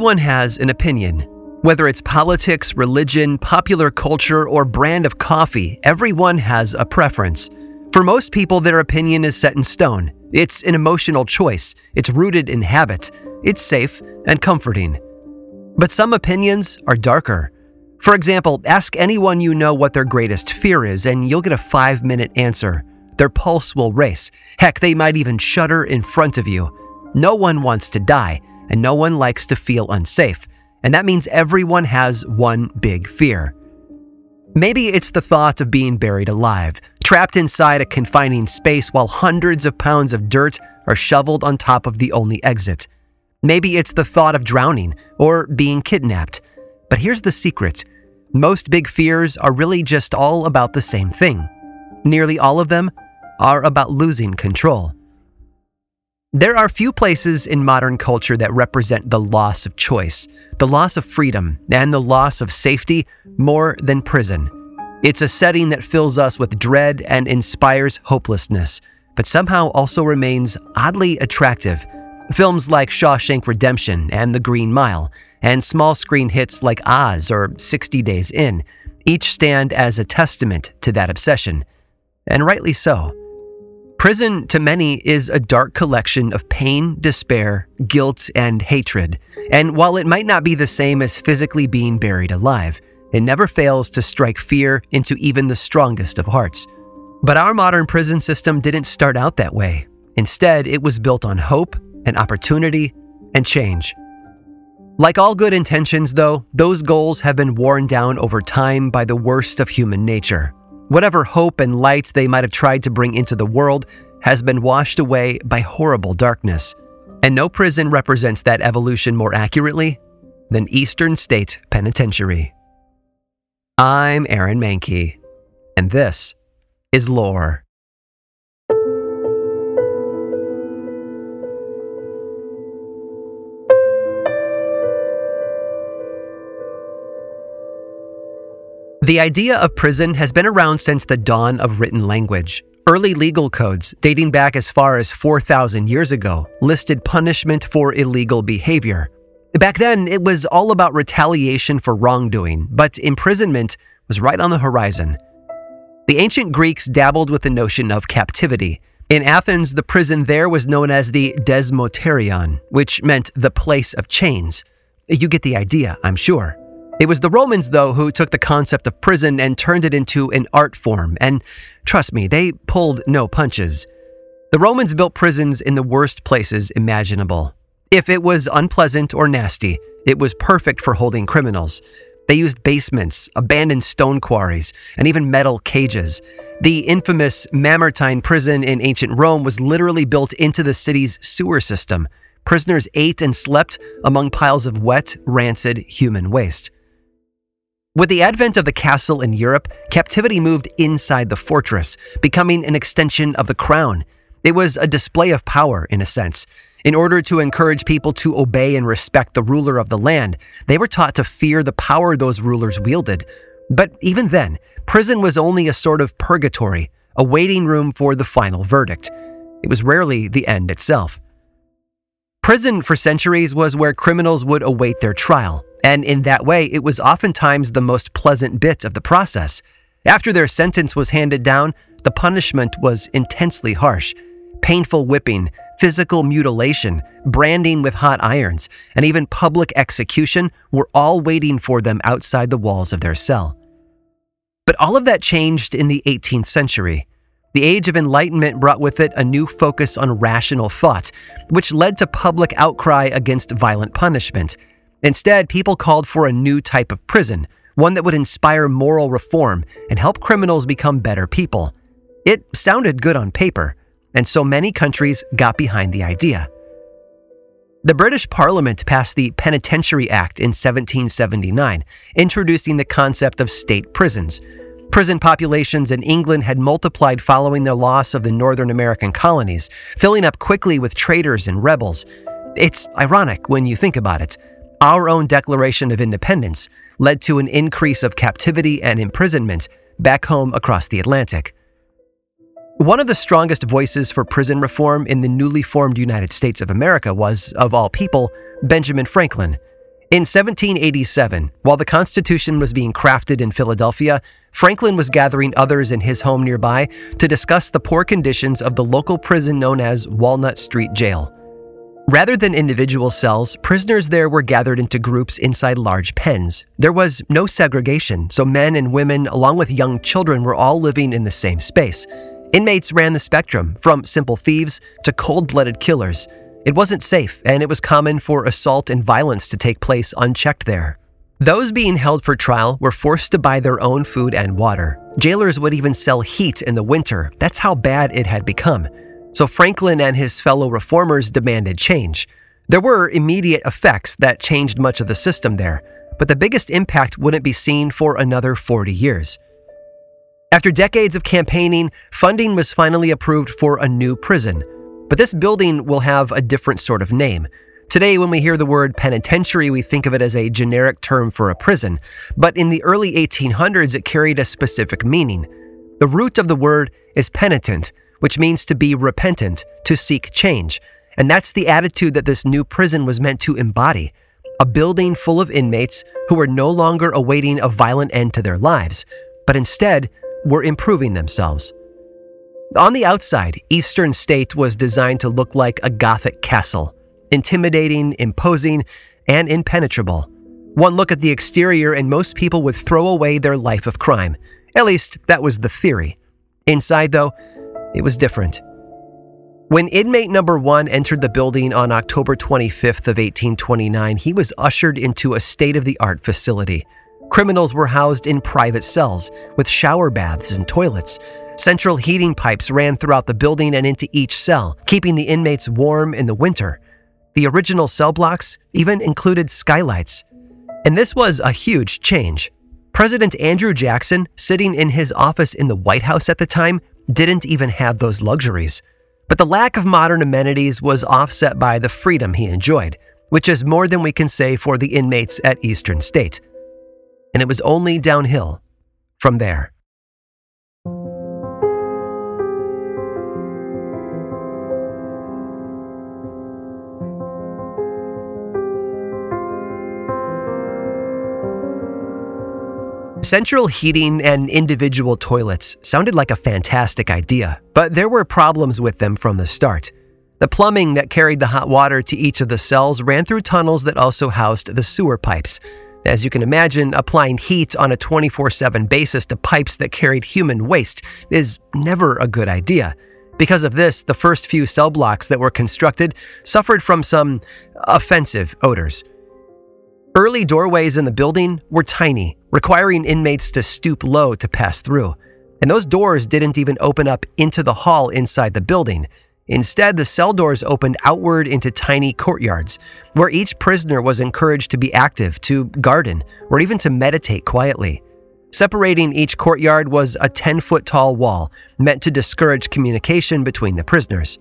Everyone has an opinion. Whether it's politics, religion, popular culture, or brand of coffee, everyone has a preference. For most people, their opinion is set in stone. It's an emotional choice, it's rooted in habit, it's safe and comforting. But some opinions are darker. For example, ask anyone you know what their greatest fear is, and you'll get a five minute answer. Their pulse will race. Heck, they might even shudder in front of you. No one wants to die, and no one likes to feel unsafe. And that means everyone has one big fear. Maybe it's the thought of being buried alive, trapped inside a confining space while hundreds of pounds of dirt are shoveled on top of the only exit. Maybe it's the thought of drowning or being kidnapped. But here's the secret most big fears are really just all about the same thing. Nearly all of them are about losing control. There are few places in modern culture that represent the loss of choice, the loss of freedom, and the loss of safety more than prison. It's a setting that fills us with dread and inspires hopelessness, but somehow also remains oddly attractive. Films like Shawshank Redemption and The Green Mile, and small screen hits like Oz or 60 Days In, each stand as a testament to that obsession. And rightly so. Prison, to many, is a dark collection of pain, despair, guilt, and hatred. And while it might not be the same as physically being buried alive, it never fails to strike fear into even the strongest of hearts. But our modern prison system didn't start out that way. Instead, it was built on hope and opportunity and change. Like all good intentions, though, those goals have been worn down over time by the worst of human nature. Whatever hope and light they might have tried to bring into the world has been washed away by horrible darkness. And no prison represents that evolution more accurately than Eastern State Penitentiary. I'm Aaron Mahnke, and this is Lore. The idea of prison has been around since the dawn of written language. Early legal codes, dating back as far as 4,000 years ago, listed punishment for illegal behavior. Back then, it was all about retaliation for wrongdoing, but imprisonment was right on the horizon. The ancient Greeks dabbled with the notion of captivity. In Athens, the prison there was known as the Desmoterion, which meant the place of chains. You get the idea, I'm sure. It was the Romans, though, who took the concept of prison and turned it into an art form, and trust me, they pulled no punches. The Romans built prisons in the worst places imaginable. If it was unpleasant or nasty, it was perfect for holding criminals. They used basements, abandoned stone quarries, and even metal cages. The infamous Mamertine prison in ancient Rome was literally built into the city's sewer system. Prisoners ate and slept among piles of wet, rancid human waste. With the advent of the castle in Europe, captivity moved inside the fortress, becoming an extension of the crown. It was a display of power, in a sense. In order to encourage people to obey and respect the ruler of the land, they were taught to fear the power those rulers wielded. But even then, prison was only a sort of purgatory, a waiting room for the final verdict. It was rarely the end itself. Prison for centuries was where criminals would await their trial, and in that way, it was oftentimes the most pleasant bit of the process. After their sentence was handed down, the punishment was intensely harsh. Painful whipping, physical mutilation, branding with hot irons, and even public execution were all waiting for them outside the walls of their cell. But all of that changed in the 18th century. The Age of Enlightenment brought with it a new focus on rational thought, which led to public outcry against violent punishment. Instead, people called for a new type of prison, one that would inspire moral reform and help criminals become better people. It sounded good on paper, and so many countries got behind the idea. The British Parliament passed the Penitentiary Act in 1779, introducing the concept of state prisons. Prison populations in England had multiplied following the loss of the Northern American colonies, filling up quickly with traitors and rebels. It's ironic when you think about it our own Declaration of Independence led to an increase of captivity and imprisonment back home across the Atlantic. One of the strongest voices for prison reform in the newly formed United States of America was, of all people, Benjamin Franklin. In 1787, while the Constitution was being crafted in Philadelphia, Franklin was gathering others in his home nearby to discuss the poor conditions of the local prison known as Walnut Street Jail. Rather than individual cells, prisoners there were gathered into groups inside large pens. There was no segregation, so men and women, along with young children, were all living in the same space. Inmates ran the spectrum, from simple thieves to cold blooded killers. It wasn't safe, and it was common for assault and violence to take place unchecked there. Those being held for trial were forced to buy their own food and water. Jailers would even sell heat in the winter. That's how bad it had become. So Franklin and his fellow reformers demanded change. There were immediate effects that changed much of the system there, but the biggest impact wouldn't be seen for another 40 years. After decades of campaigning, funding was finally approved for a new prison. But this building will have a different sort of name. Today, when we hear the word penitentiary, we think of it as a generic term for a prison. But in the early 1800s, it carried a specific meaning. The root of the word is penitent, which means to be repentant, to seek change. And that's the attitude that this new prison was meant to embody a building full of inmates who were no longer awaiting a violent end to their lives, but instead were improving themselves. On the outside, Eastern State was designed to look like a Gothic castle intimidating, imposing, and impenetrable. One look at the exterior, and most people would throw away their life of crime. At least, that was the theory. Inside, though, it was different. When inmate number one entered the building on October 25th of 1829, he was ushered into a state-of-the-art facility. Criminals were housed in private cells with shower baths and toilets. Central heating pipes ran throughout the building and into each cell, keeping the inmates warm in the winter. The original cell blocks even included skylights. And this was a huge change. President Andrew Jackson, sitting in his office in the White House at the time, didn't even have those luxuries. But the lack of modern amenities was offset by the freedom he enjoyed, which is more than we can say for the inmates at Eastern State. And it was only downhill from there. Central heating and individual toilets sounded like a fantastic idea, but there were problems with them from the start. The plumbing that carried the hot water to each of the cells ran through tunnels that also housed the sewer pipes. As you can imagine, applying heat on a 24 7 basis to pipes that carried human waste is never a good idea. Because of this, the first few cell blocks that were constructed suffered from some offensive odors. Early doorways in the building were tiny, requiring inmates to stoop low to pass through. And those doors didn't even open up into the hall inside the building. Instead, the cell doors opened outward into tiny courtyards, where each prisoner was encouraged to be active, to garden, or even to meditate quietly. Separating each courtyard was a 10 foot tall wall meant to discourage communication between the prisoners.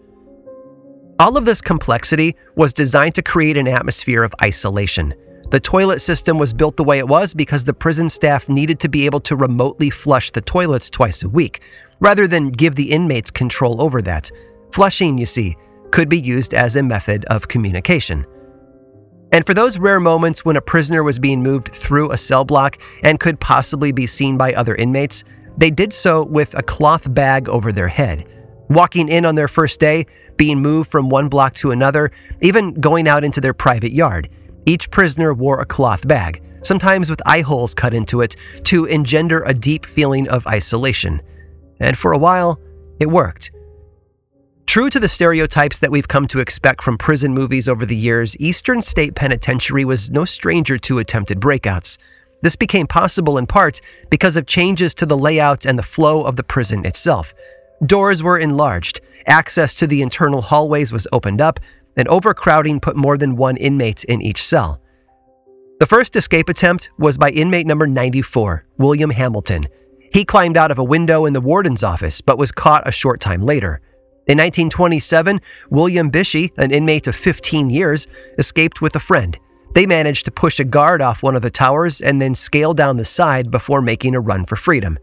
All of this complexity was designed to create an atmosphere of isolation. The toilet system was built the way it was because the prison staff needed to be able to remotely flush the toilets twice a week, rather than give the inmates control over that. Flushing, you see, could be used as a method of communication. And for those rare moments when a prisoner was being moved through a cell block and could possibly be seen by other inmates, they did so with a cloth bag over their head. Walking in on their first day, being moved from one block to another, even going out into their private yard. Each prisoner wore a cloth bag, sometimes with eye holes cut into it, to engender a deep feeling of isolation. And for a while, it worked. True to the stereotypes that we've come to expect from prison movies over the years, Eastern State Penitentiary was no stranger to attempted breakouts. This became possible in part because of changes to the layout and the flow of the prison itself. Doors were enlarged, access to the internal hallways was opened up, and overcrowding put more than one inmate in each cell. The first escape attempt was by inmate number 94, William Hamilton. He climbed out of a window in the warden's office but was caught a short time later. In 1927, William Bishey, an inmate of 15 years, escaped with a friend. They managed to push a guard off one of the towers and then scale down the side before making a run for freedom.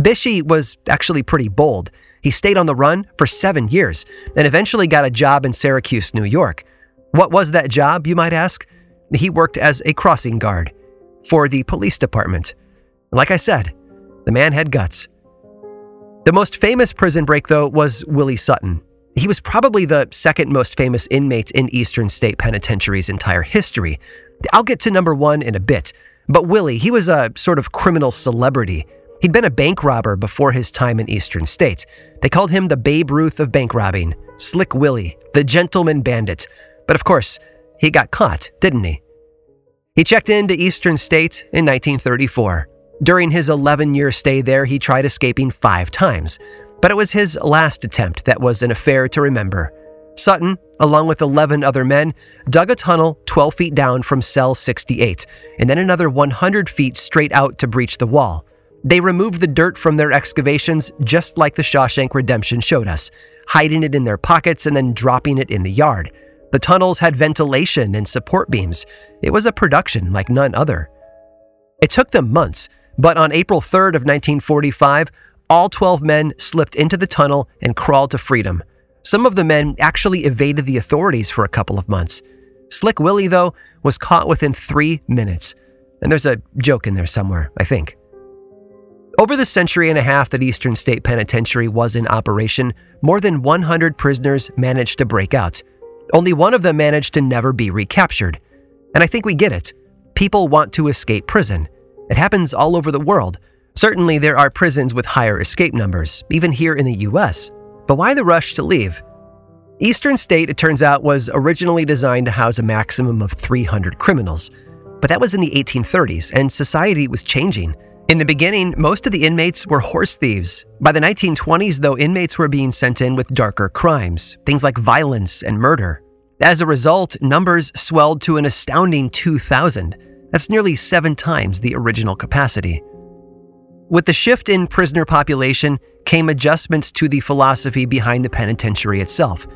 Bishey was actually pretty bold. He stayed on the run for seven years and eventually got a job in Syracuse, New York. What was that job, you might ask? he worked as a crossing guard for the police department. Like I said, the man had guts. The most famous prison break, though, was Willie Sutton. He was probably the second most famous inmate in Eastern State Penitentiary's entire history. I'll get to number one in a bit, but Willie, he was a sort of criminal celebrity. He'd been a bank robber before his time in Eastern State. They called him the Babe Ruth of bank robbing, Slick Willie, the gentleman bandit. But of course, he got caught, didn't he? He checked into Eastern State in 1934. During his 11 year stay there, he tried escaping five times, but it was his last attempt that was an affair to remember. Sutton, along with 11 other men, dug a tunnel 12 feet down from cell 68, and then another 100 feet straight out to breach the wall. They removed the dirt from their excavations just like the Shawshank Redemption showed us, hiding it in their pockets and then dropping it in the yard. The tunnels had ventilation and support beams. It was a production like none other. It took them months, but on April 3rd of 1945, all 12 men slipped into the tunnel and crawled to freedom. Some of the men actually evaded the authorities for a couple of months. Slick Willie, though, was caught within three minutes. And there's a joke in there somewhere, I think. Over the century and a half that Eastern State Penitentiary was in operation, more than 100 prisoners managed to break out. Only one of them managed to never be recaptured. And I think we get it. People want to escape prison. It happens all over the world. Certainly, there are prisons with higher escape numbers, even here in the US. But why the rush to leave? Eastern State, it turns out, was originally designed to house a maximum of 300 criminals. But that was in the 1830s, and society was changing. In the beginning, most of the inmates were horse thieves. By the 1920s, though, inmates were being sent in with darker crimes, things like violence and murder. As a result, numbers swelled to an astounding 2,000. That's nearly seven times the original capacity. With the shift in prisoner population came adjustments to the philosophy behind the penitentiary itself.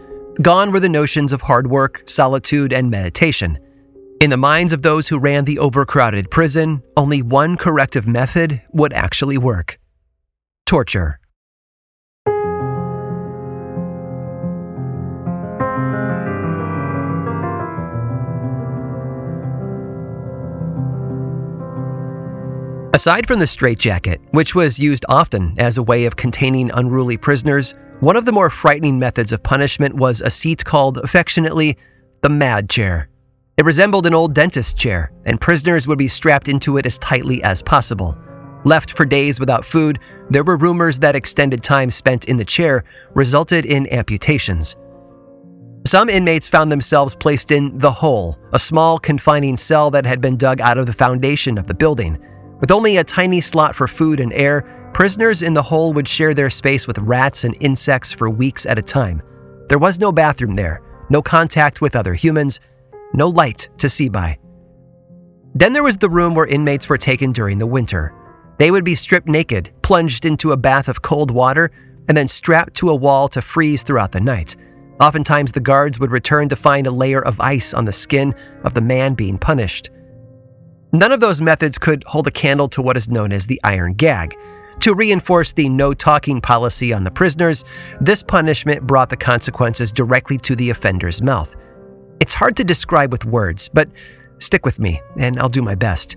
Gone were the notions of hard work, solitude, and meditation. In the minds of those who ran the overcrowded prison, only one corrective method would actually work torture. Aside from the straitjacket, which was used often as a way of containing unruly prisoners, one of the more frightening methods of punishment was a seat called affectionately the mad chair. It resembled an old dentist chair, and prisoners would be strapped into it as tightly as possible. Left for days without food, there were rumors that extended time spent in the chair resulted in amputations. Some inmates found themselves placed in the hole, a small confining cell that had been dug out of the foundation of the building. With only a tiny slot for food and air, prisoners in the hole would share their space with rats and insects for weeks at a time. There was no bathroom there, no contact with other humans, no light to see by. Then there was the room where inmates were taken during the winter. They would be stripped naked, plunged into a bath of cold water, and then strapped to a wall to freeze throughout the night. Oftentimes, the guards would return to find a layer of ice on the skin of the man being punished. None of those methods could hold a candle to what is known as the iron gag. To reinforce the no talking policy on the prisoners, this punishment brought the consequences directly to the offender's mouth. It's hard to describe with words, but stick with me, and I'll do my best.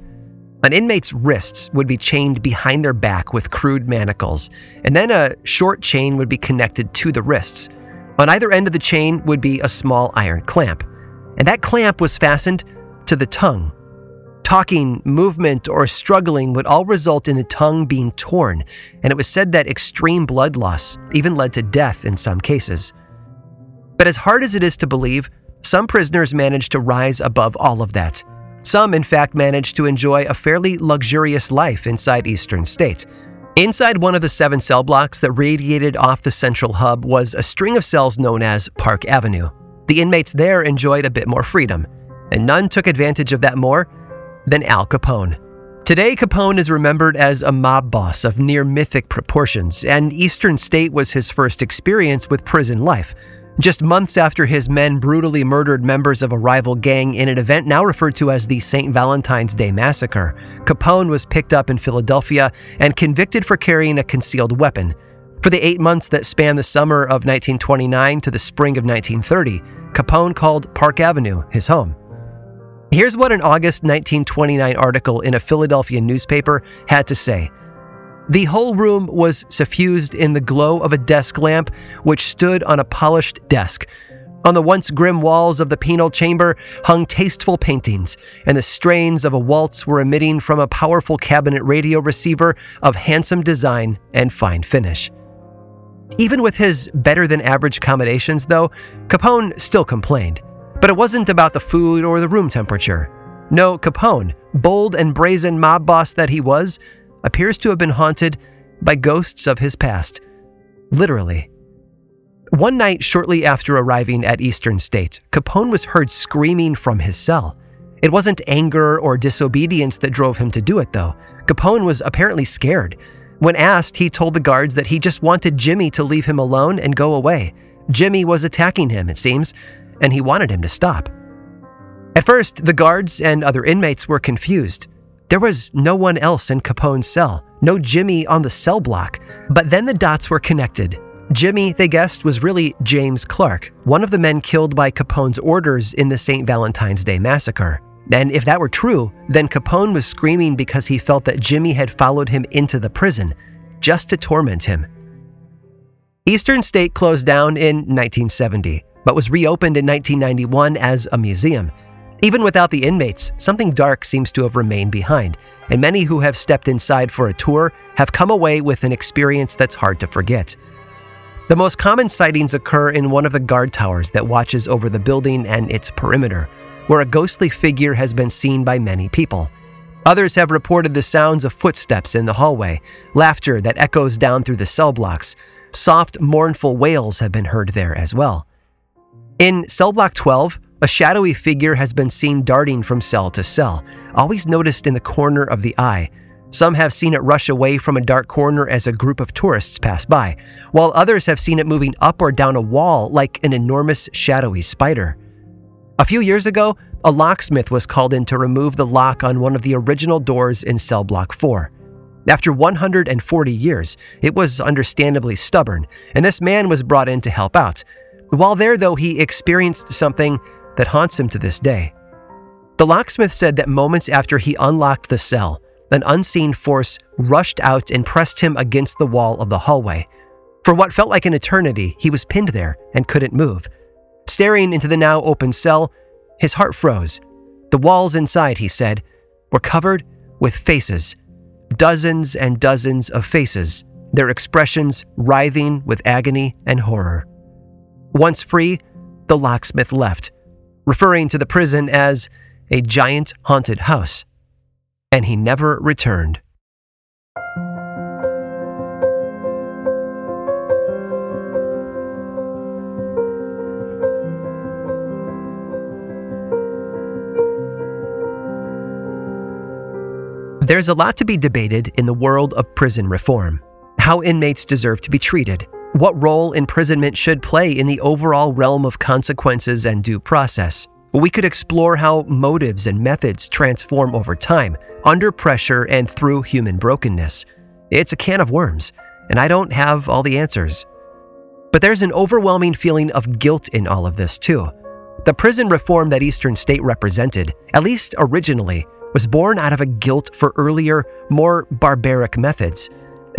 An inmate's wrists would be chained behind their back with crude manacles, and then a short chain would be connected to the wrists. On either end of the chain would be a small iron clamp, and that clamp was fastened to the tongue Talking, movement, or struggling would all result in the tongue being torn, and it was said that extreme blood loss even led to death in some cases. But as hard as it is to believe, some prisoners managed to rise above all of that. Some, in fact, managed to enjoy a fairly luxurious life inside Eastern State. Inside one of the seven cell blocks that radiated off the central hub was a string of cells known as Park Avenue. The inmates there enjoyed a bit more freedom, and none took advantage of that more than Al Capone. Today, Capone is remembered as a mob boss of near mythic proportions, and Eastern State was his first experience with prison life. Just months after his men brutally murdered members of a rival gang in an event now referred to as the St. Valentine's Day Massacre, Capone was picked up in Philadelphia and convicted for carrying a concealed weapon. For the eight months that spanned the summer of 1929 to the spring of 1930, Capone called Park Avenue his home. Here's what an August 1929 article in a Philadelphia newspaper had to say. The whole room was suffused in the glow of a desk lamp which stood on a polished desk. On the once grim walls of the penal chamber hung tasteful paintings, and the strains of a waltz were emitting from a powerful cabinet radio receiver of handsome design and fine finish. Even with his better than average accommodations, though, Capone still complained. But it wasn't about the food or the room temperature. No, Capone, bold and brazen mob boss that he was, appears to have been haunted by ghosts of his past. Literally. One night shortly after arriving at Eastern State, Capone was heard screaming from his cell. It wasn't anger or disobedience that drove him to do it, though. Capone was apparently scared. When asked, he told the guards that he just wanted Jimmy to leave him alone and go away. Jimmy was attacking him, it seems, and he wanted him to stop. At first, the guards and other inmates were confused. There was no one else in Capone's cell, no Jimmy on the cell block. But then the dots were connected. Jimmy, they guessed, was really James Clark, one of the men killed by Capone's orders in the St. Valentine's Day massacre. And if that were true, then Capone was screaming because he felt that Jimmy had followed him into the prison, just to torment him. Eastern State closed down in 1970 but was reopened in 1991 as a museum. Even without the inmates, something dark seems to have remained behind, and many who have stepped inside for a tour have come away with an experience that's hard to forget. The most common sightings occur in one of the guard towers that watches over the building and its perimeter, where a ghostly figure has been seen by many people. Others have reported the sounds of footsteps in the hallway, laughter that echoes down through the cell blocks. Soft, mournful wails have been heard there as well. In cell block 12, a shadowy figure has been seen darting from cell to cell, always noticed in the corner of the eye. Some have seen it rush away from a dark corner as a group of tourists pass by, while others have seen it moving up or down a wall like an enormous shadowy spider. A few years ago, a locksmith was called in to remove the lock on one of the original doors in cell block 4. After 140 years, it was understandably stubborn, and this man was brought in to help out, while there, though, he experienced something that haunts him to this day. The locksmith said that moments after he unlocked the cell, an unseen force rushed out and pressed him against the wall of the hallway. For what felt like an eternity, he was pinned there and couldn't move. Staring into the now open cell, his heart froze. The walls inside, he said, were covered with faces. Dozens and dozens of faces, their expressions writhing with agony and horror. Once free, the locksmith left, referring to the prison as a giant haunted house, and he never returned. There's a lot to be debated in the world of prison reform how inmates deserve to be treated what role imprisonment should play in the overall realm of consequences and due process. We could explore how motives and methods transform over time, under pressure and through human brokenness. It's a can of worms, and I don't have all the answers. But there's an overwhelming feeling of guilt in all of this, too. The prison reform that Eastern State represented, at least originally, was born out of a guilt for earlier, more barbaric methods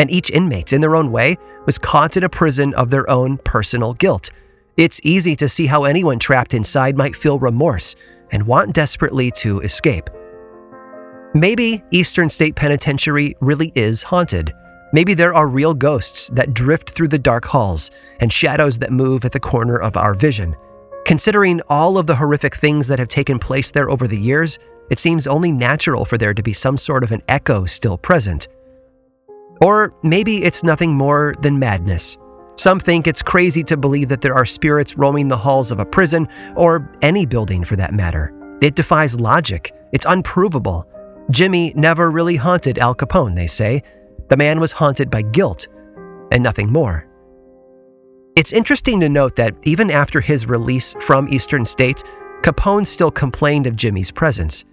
and each inmate, in their own way, was caught in a prison of their own personal guilt. It's easy to see how anyone trapped inside might feel remorse and want desperately to escape. Maybe Eastern State Penitentiary really is haunted. Maybe there are real ghosts that drift through the dark halls and shadows that move at the corner of our vision. Considering all of the horrific things that have taken place there over the years, it seems only natural for there to be some sort of an echo still present. Or maybe it's nothing more than madness. Some think it's crazy to believe that there are spirits roaming the halls of a prison, or any building for that matter. It defies logic, it's unprovable. Jimmy never really haunted Al Capone, they say. The man was haunted by guilt, and nothing more. It's interesting to note that even after his release from Eastern State, Capone still complained of Jimmy's presence.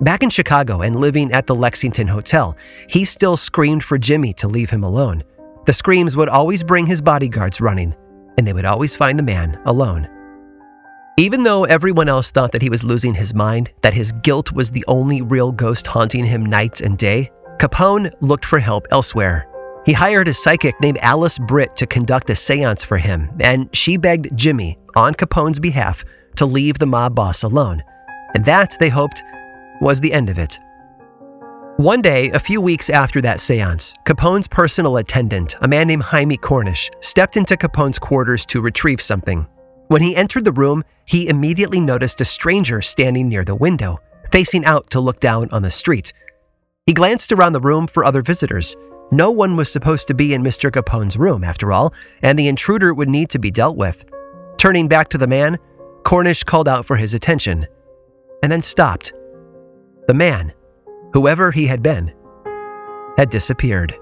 Back in Chicago and living at the Lexington Hotel, he still screamed for Jimmy to leave him alone. The screams would always bring his bodyguards running, and they would always find the man alone. Even though everyone else thought that he was losing his mind, that his guilt was the only real ghost haunting him night and day, Capone looked for help elsewhere. He hired a psychic named Alice Britt to conduct a seance for him, and she begged Jimmy, on Capone's behalf, to leave the mob boss alone. And that, they hoped, was the end of it. One day, a few weeks after that seance, Capone's personal attendant, a man named Hymie Cornish, stepped into Capone's quarters to retrieve something. When he entered the room, he immediately noticed a stranger standing near the window, facing out to look down on the street. He glanced around the room for other visitors. No one was supposed to be in Mr. Capone's room, after all, and the intruder would need to be dealt with. Turning back to the man, Cornish called out for his attention, and then stopped. The man, whoever he had been, had disappeared.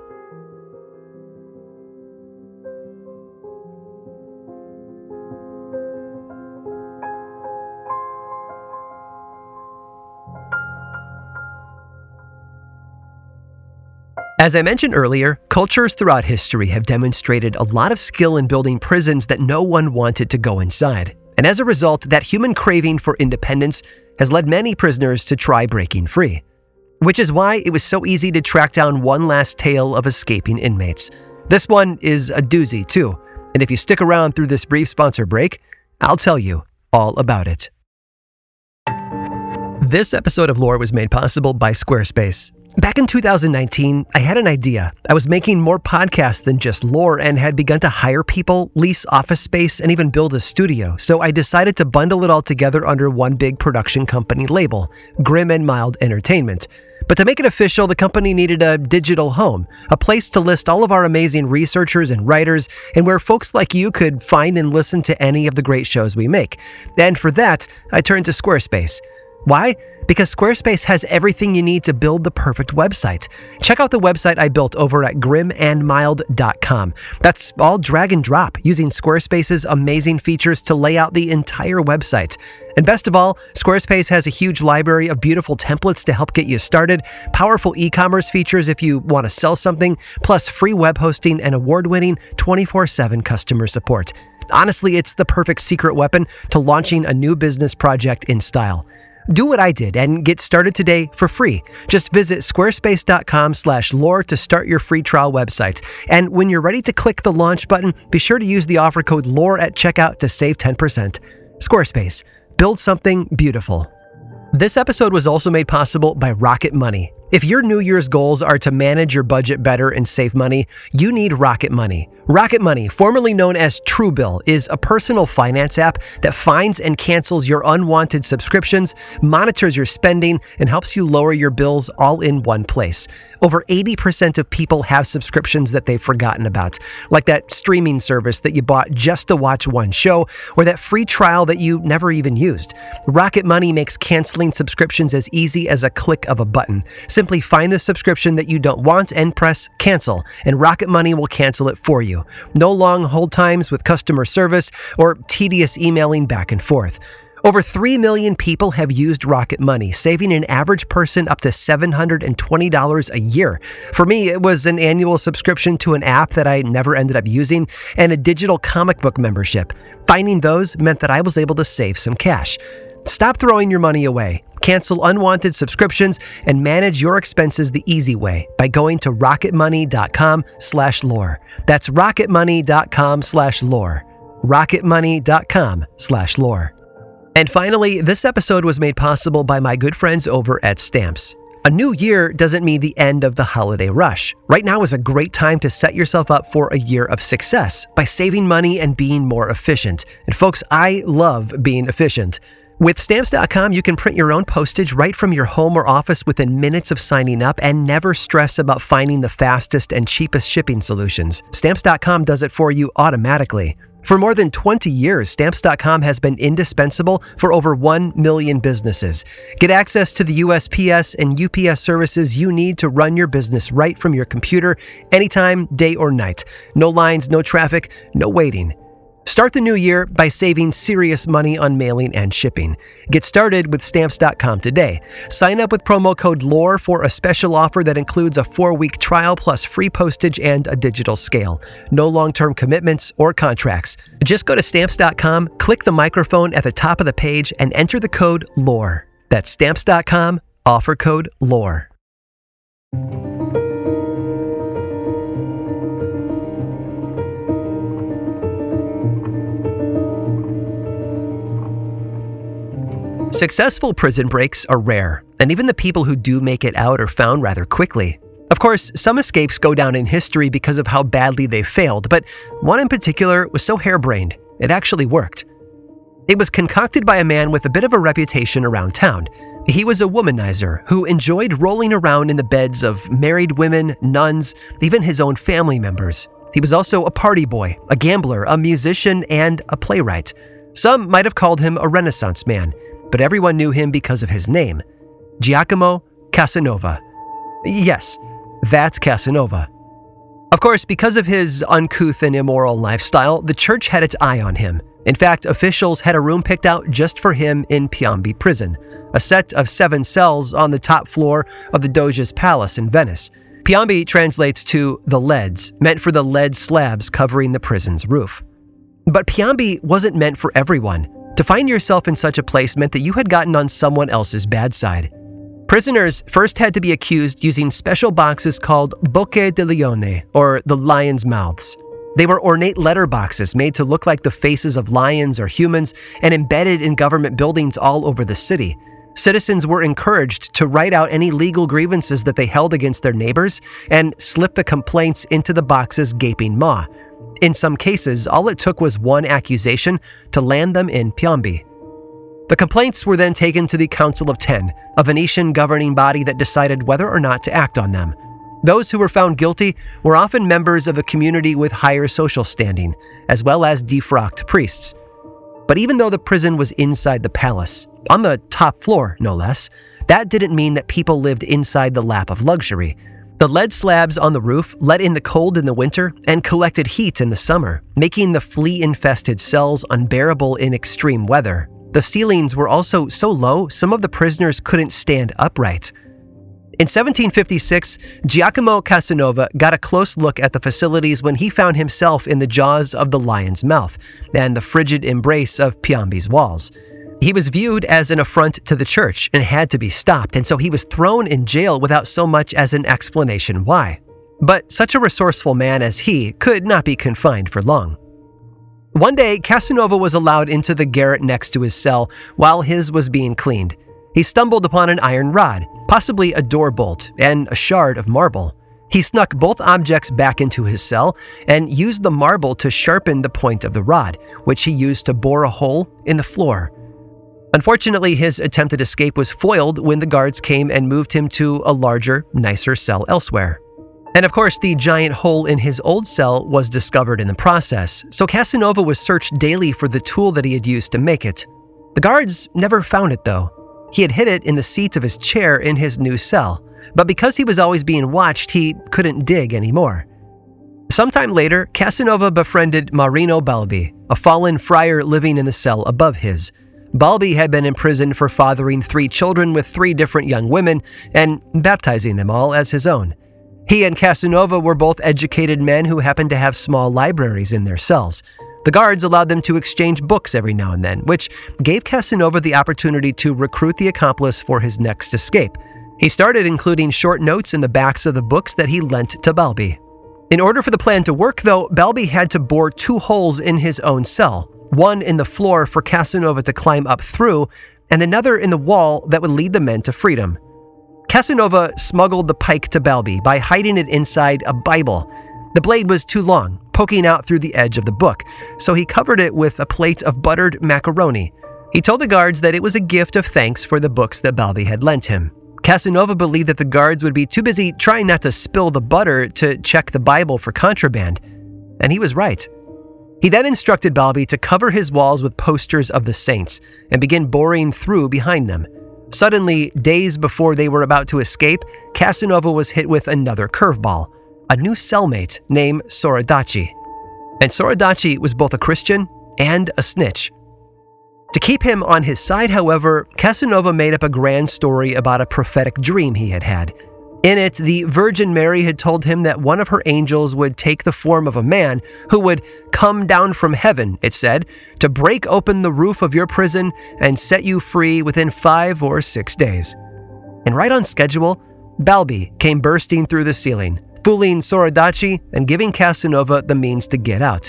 As I mentioned earlier, cultures throughout history have demonstrated a lot of skill in building prisons that no one wanted to go inside. And as a result, that human craving for independence has led many prisoners to try breaking free. Which is why it was so easy to track down one last tale of escaping inmates. This one is a doozy, too. And if you stick around through this brief sponsor break, I'll tell you all about it. This episode of Lore was made possible by Squarespace. Back in 2019, I had an idea. I was making more podcasts than just lore and had begun to hire people, lease office space, and even build a studio. So I decided to bundle it all together under one big production company label, Grim and Mild Entertainment. But to make it official, the company needed a digital home, a place to list all of our amazing researchers and writers, and where folks like you could find and listen to any of the great shows we make. And for that, I turned to Squarespace. Why? Because Squarespace has everything you need to build the perfect website. Check out the website I built over at grimandmild.com. That's all drag and drop using Squarespace's amazing features to lay out the entire website. And best of all, Squarespace has a huge library of beautiful templates to help get you started, powerful e commerce features if you want to sell something, plus free web hosting and award winning 24 7 customer support. Honestly, it's the perfect secret weapon to launching a new business project in style. Do what I did and get started today for free. Just visit squarespace.com/lore to start your free trial website. And when you're ready to click the launch button, be sure to use the offer code LORE at checkout to save 10%. Squarespace, build something beautiful. This episode was also made possible by Rocket Money. If your New Year's goals are to manage your budget better and save money, you need Rocket Money. Rocket Money, formerly known as Truebill, is a personal finance app that finds and cancels your unwanted subscriptions, monitors your spending, and helps you lower your bills all in one place. Over 80% of people have subscriptions that they've forgotten about, like that streaming service that you bought just to watch one show, or that free trial that you never even used. Rocket Money makes canceling subscriptions as easy as a click of a button. Find the subscription that you don't want and press cancel, and Rocket Money will cancel it for you. No long hold times with customer service or tedious emailing back and forth. Over 3 million people have used Rocket Money, saving an average person up to $720 a year. For me, it was an annual subscription to an app that I never ended up using and a digital comic book membership. Finding those meant that I was able to save some cash. Stop throwing your money away. Cancel unwanted subscriptions and manage your expenses the easy way by going to rocketmoney.com slash lore. That's rocketmoney.com slash lore. rocketmoney.com slash lore. And finally, this episode was made possible by my good friends over at Stamps. A new year doesn't mean the end of the holiday rush. Right now is a great time to set yourself up for a year of success by saving money and being more efficient. And folks, I love being efficient. With stamps.com, you can print your own postage right from your home or office within minutes of signing up and never stress about finding the fastest and cheapest shipping solutions. Stamps.com does it for you automatically. For more than 20 years, Stamps.com has been indispensable for over 1 million businesses. Get access to the USPS and UPS services you need to run your business right from your computer, anytime, day or night. No lines, no traffic, no waiting. Start the new year by saving serious money on mailing and shipping. Get started with stamps.com today. Sign up with promo code LORE for a special offer that includes a four week trial plus free postage and a digital scale. No long term commitments or contracts. Just go to stamps.com, click the microphone at the top of the page, and enter the code LORE. That's stamps.com, offer code LORE. Successful prison breaks are rare, and even the people who do make it out are found rather quickly. Of course, some escapes go down in history because of how badly they failed, but one in particular was so harebrained, it actually worked. It was concocted by a man with a bit of a reputation around town. He was a womanizer who enjoyed rolling around in the beds of married women, nuns, even his own family members. He was also a party boy, a gambler, a musician, and a playwright. Some might have called him a Renaissance man but everyone knew him because of his name Giacomo Casanova. Yes, that's Casanova. Of course, because of his uncouth and immoral lifestyle, the church had its eye on him. In fact, officials had a room picked out just for him in Piombi prison, a set of seven cells on the top floor of the Doge's palace in Venice. Piombi translates to the leads, meant for the lead slabs covering the prison's roof. But Piombi wasn't meant for everyone. To find yourself in such a place meant that you had gotten on someone else's bad side. Prisoners first had to be accused using special boxes called bocche de leone, or the lion's mouths. They were ornate letter boxes made to look like the faces of lions or humans and embedded in government buildings all over the city. Citizens were encouraged to write out any legal grievances that they held against their neighbors and slip the complaints into the box's gaping maw, in some cases, all it took was one accusation to land them in Piombi. The complaints were then taken to the Council of Ten, a Venetian governing body that decided whether or not to act on them. Those who were found guilty were often members of a community with higher social standing, as well as defrocked priests. But even though the prison was inside the palace, on the top floor no less, that didn't mean that people lived inside the lap of luxury. The lead slabs on the roof let in the cold in the winter and collected heat in the summer, making the flea infested cells unbearable in extreme weather. The ceilings were also so low, some of the prisoners couldn't stand upright. In 1756, Giacomo Casanova got a close look at the facilities when he found himself in the jaws of the lion's mouth and the frigid embrace of Piombi's walls. He was viewed as an affront to the church and had to be stopped, and so he was thrown in jail without so much as an explanation why. But such a resourceful man as he could not be confined for long. One day, Casanova was allowed into the garret next to his cell while his was being cleaned. He stumbled upon an iron rod, possibly a door bolt, and a shard of marble. He snuck both objects back into his cell and used the marble to sharpen the point of the rod, which he used to bore a hole in the floor. Unfortunately, his attempted escape was foiled when the guards came and moved him to a larger, nicer cell elsewhere. And of course, the giant hole in his old cell was discovered in the process, so Casanova was searched daily for the tool that he had used to make it. The guards never found it, though. He had hid it in the seat of his chair in his new cell, but because he was always being watched, he couldn't dig anymore. Sometime later, Casanova befriended Marino Balbi, a fallen friar living in the cell above his. Balbi had been imprisoned for fathering three children with three different young women and baptizing them all as his own. He and Casanova were both educated men who happened to have small libraries in their cells. The guards allowed them to exchange books every now and then, which gave Casanova the opportunity to recruit the accomplice for his next escape. He started including short notes in the backs of the books that he lent to Balbi. In order for the plan to work, though, Balbi had to bore two holes in his own cell, one in the floor for Casanova to climb up through, and another in the wall that would lead the men to freedom. Casanova smuggled the pike to Balbi by hiding it inside a Bible. The blade was too long, poking out through the edge of the book, so he covered it with a plate of buttered macaroni. He told the guards that it was a gift of thanks for the books that Balbi had lent him. Casanova believed that the guards would be too busy trying not to spill the butter to check the Bible for contraband. And he was right. He then instructed Balbi to cover his walls with posters of the saints and begin boring through behind them. Suddenly, days before they were about to escape, Casanova was hit with another curveball a new cellmate named Soradaci. And Soradaci was both a Christian and a snitch. To keep him on his side, however, Casanova made up a grand story about a prophetic dream he had had. In it, the Virgin Mary had told him that one of her angels would take the form of a man who would come down from heaven, it said, to break open the roof of your prison and set you free within five or six days. And right on schedule, Balbi came bursting through the ceiling, fooling Soradaci and giving Casanova the means to get out.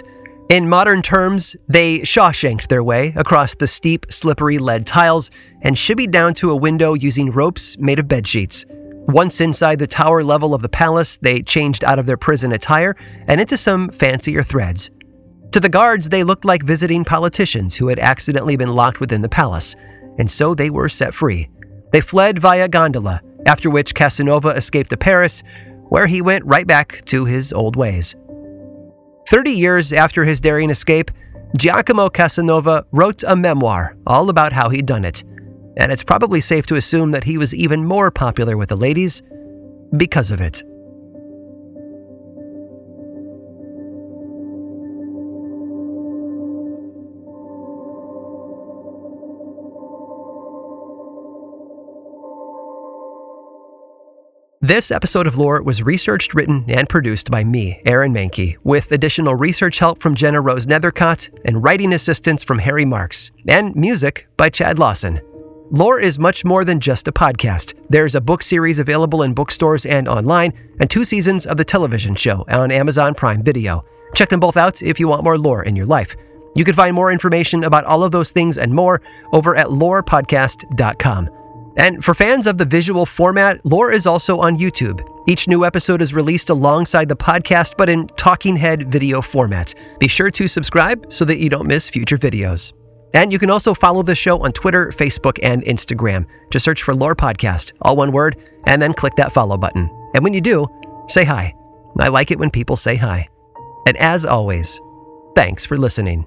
In modern terms, they Shawshanked their way across the steep, slippery lead tiles and shibbied down to a window using ropes made of bed sheets. Once inside the tower level of the palace, they changed out of their prison attire and into some fancier threads. To the guards, they looked like visiting politicians who had accidentally been locked within the palace, and so they were set free. They fled via gondola, after which Casanova escaped to Paris, where he went right back to his old ways. Thirty years after his daring escape, Giacomo Casanova wrote a memoir all about how he'd done it and it's probably safe to assume that he was even more popular with the ladies because of it. This episode of Lore was researched, written, and produced by me, Aaron Mahnke, with additional research help from GennaRose Nethercott and writing assistance from Harry Marks, and music by Chad Lawson. Lore is much more than just a podcast. There's a book series available in bookstores and online, and two seasons of the television show on Amazon Prime Video. Check them both out if you want more lore in your life. You can find more information about all of those things and more over at lorepodcast.com. And for fans of the visual format, Lore is also on YouTube. Each new episode is released alongside the podcast, but in talking head video format. Be sure to subscribe so that you don't miss future videos. And you can also follow the show on Twitter, Facebook, and Instagram. Just search for Lore Podcast, all one word, and then click that follow button. And when you do, say hi. I like it when people say hi. And as always, thanks for listening.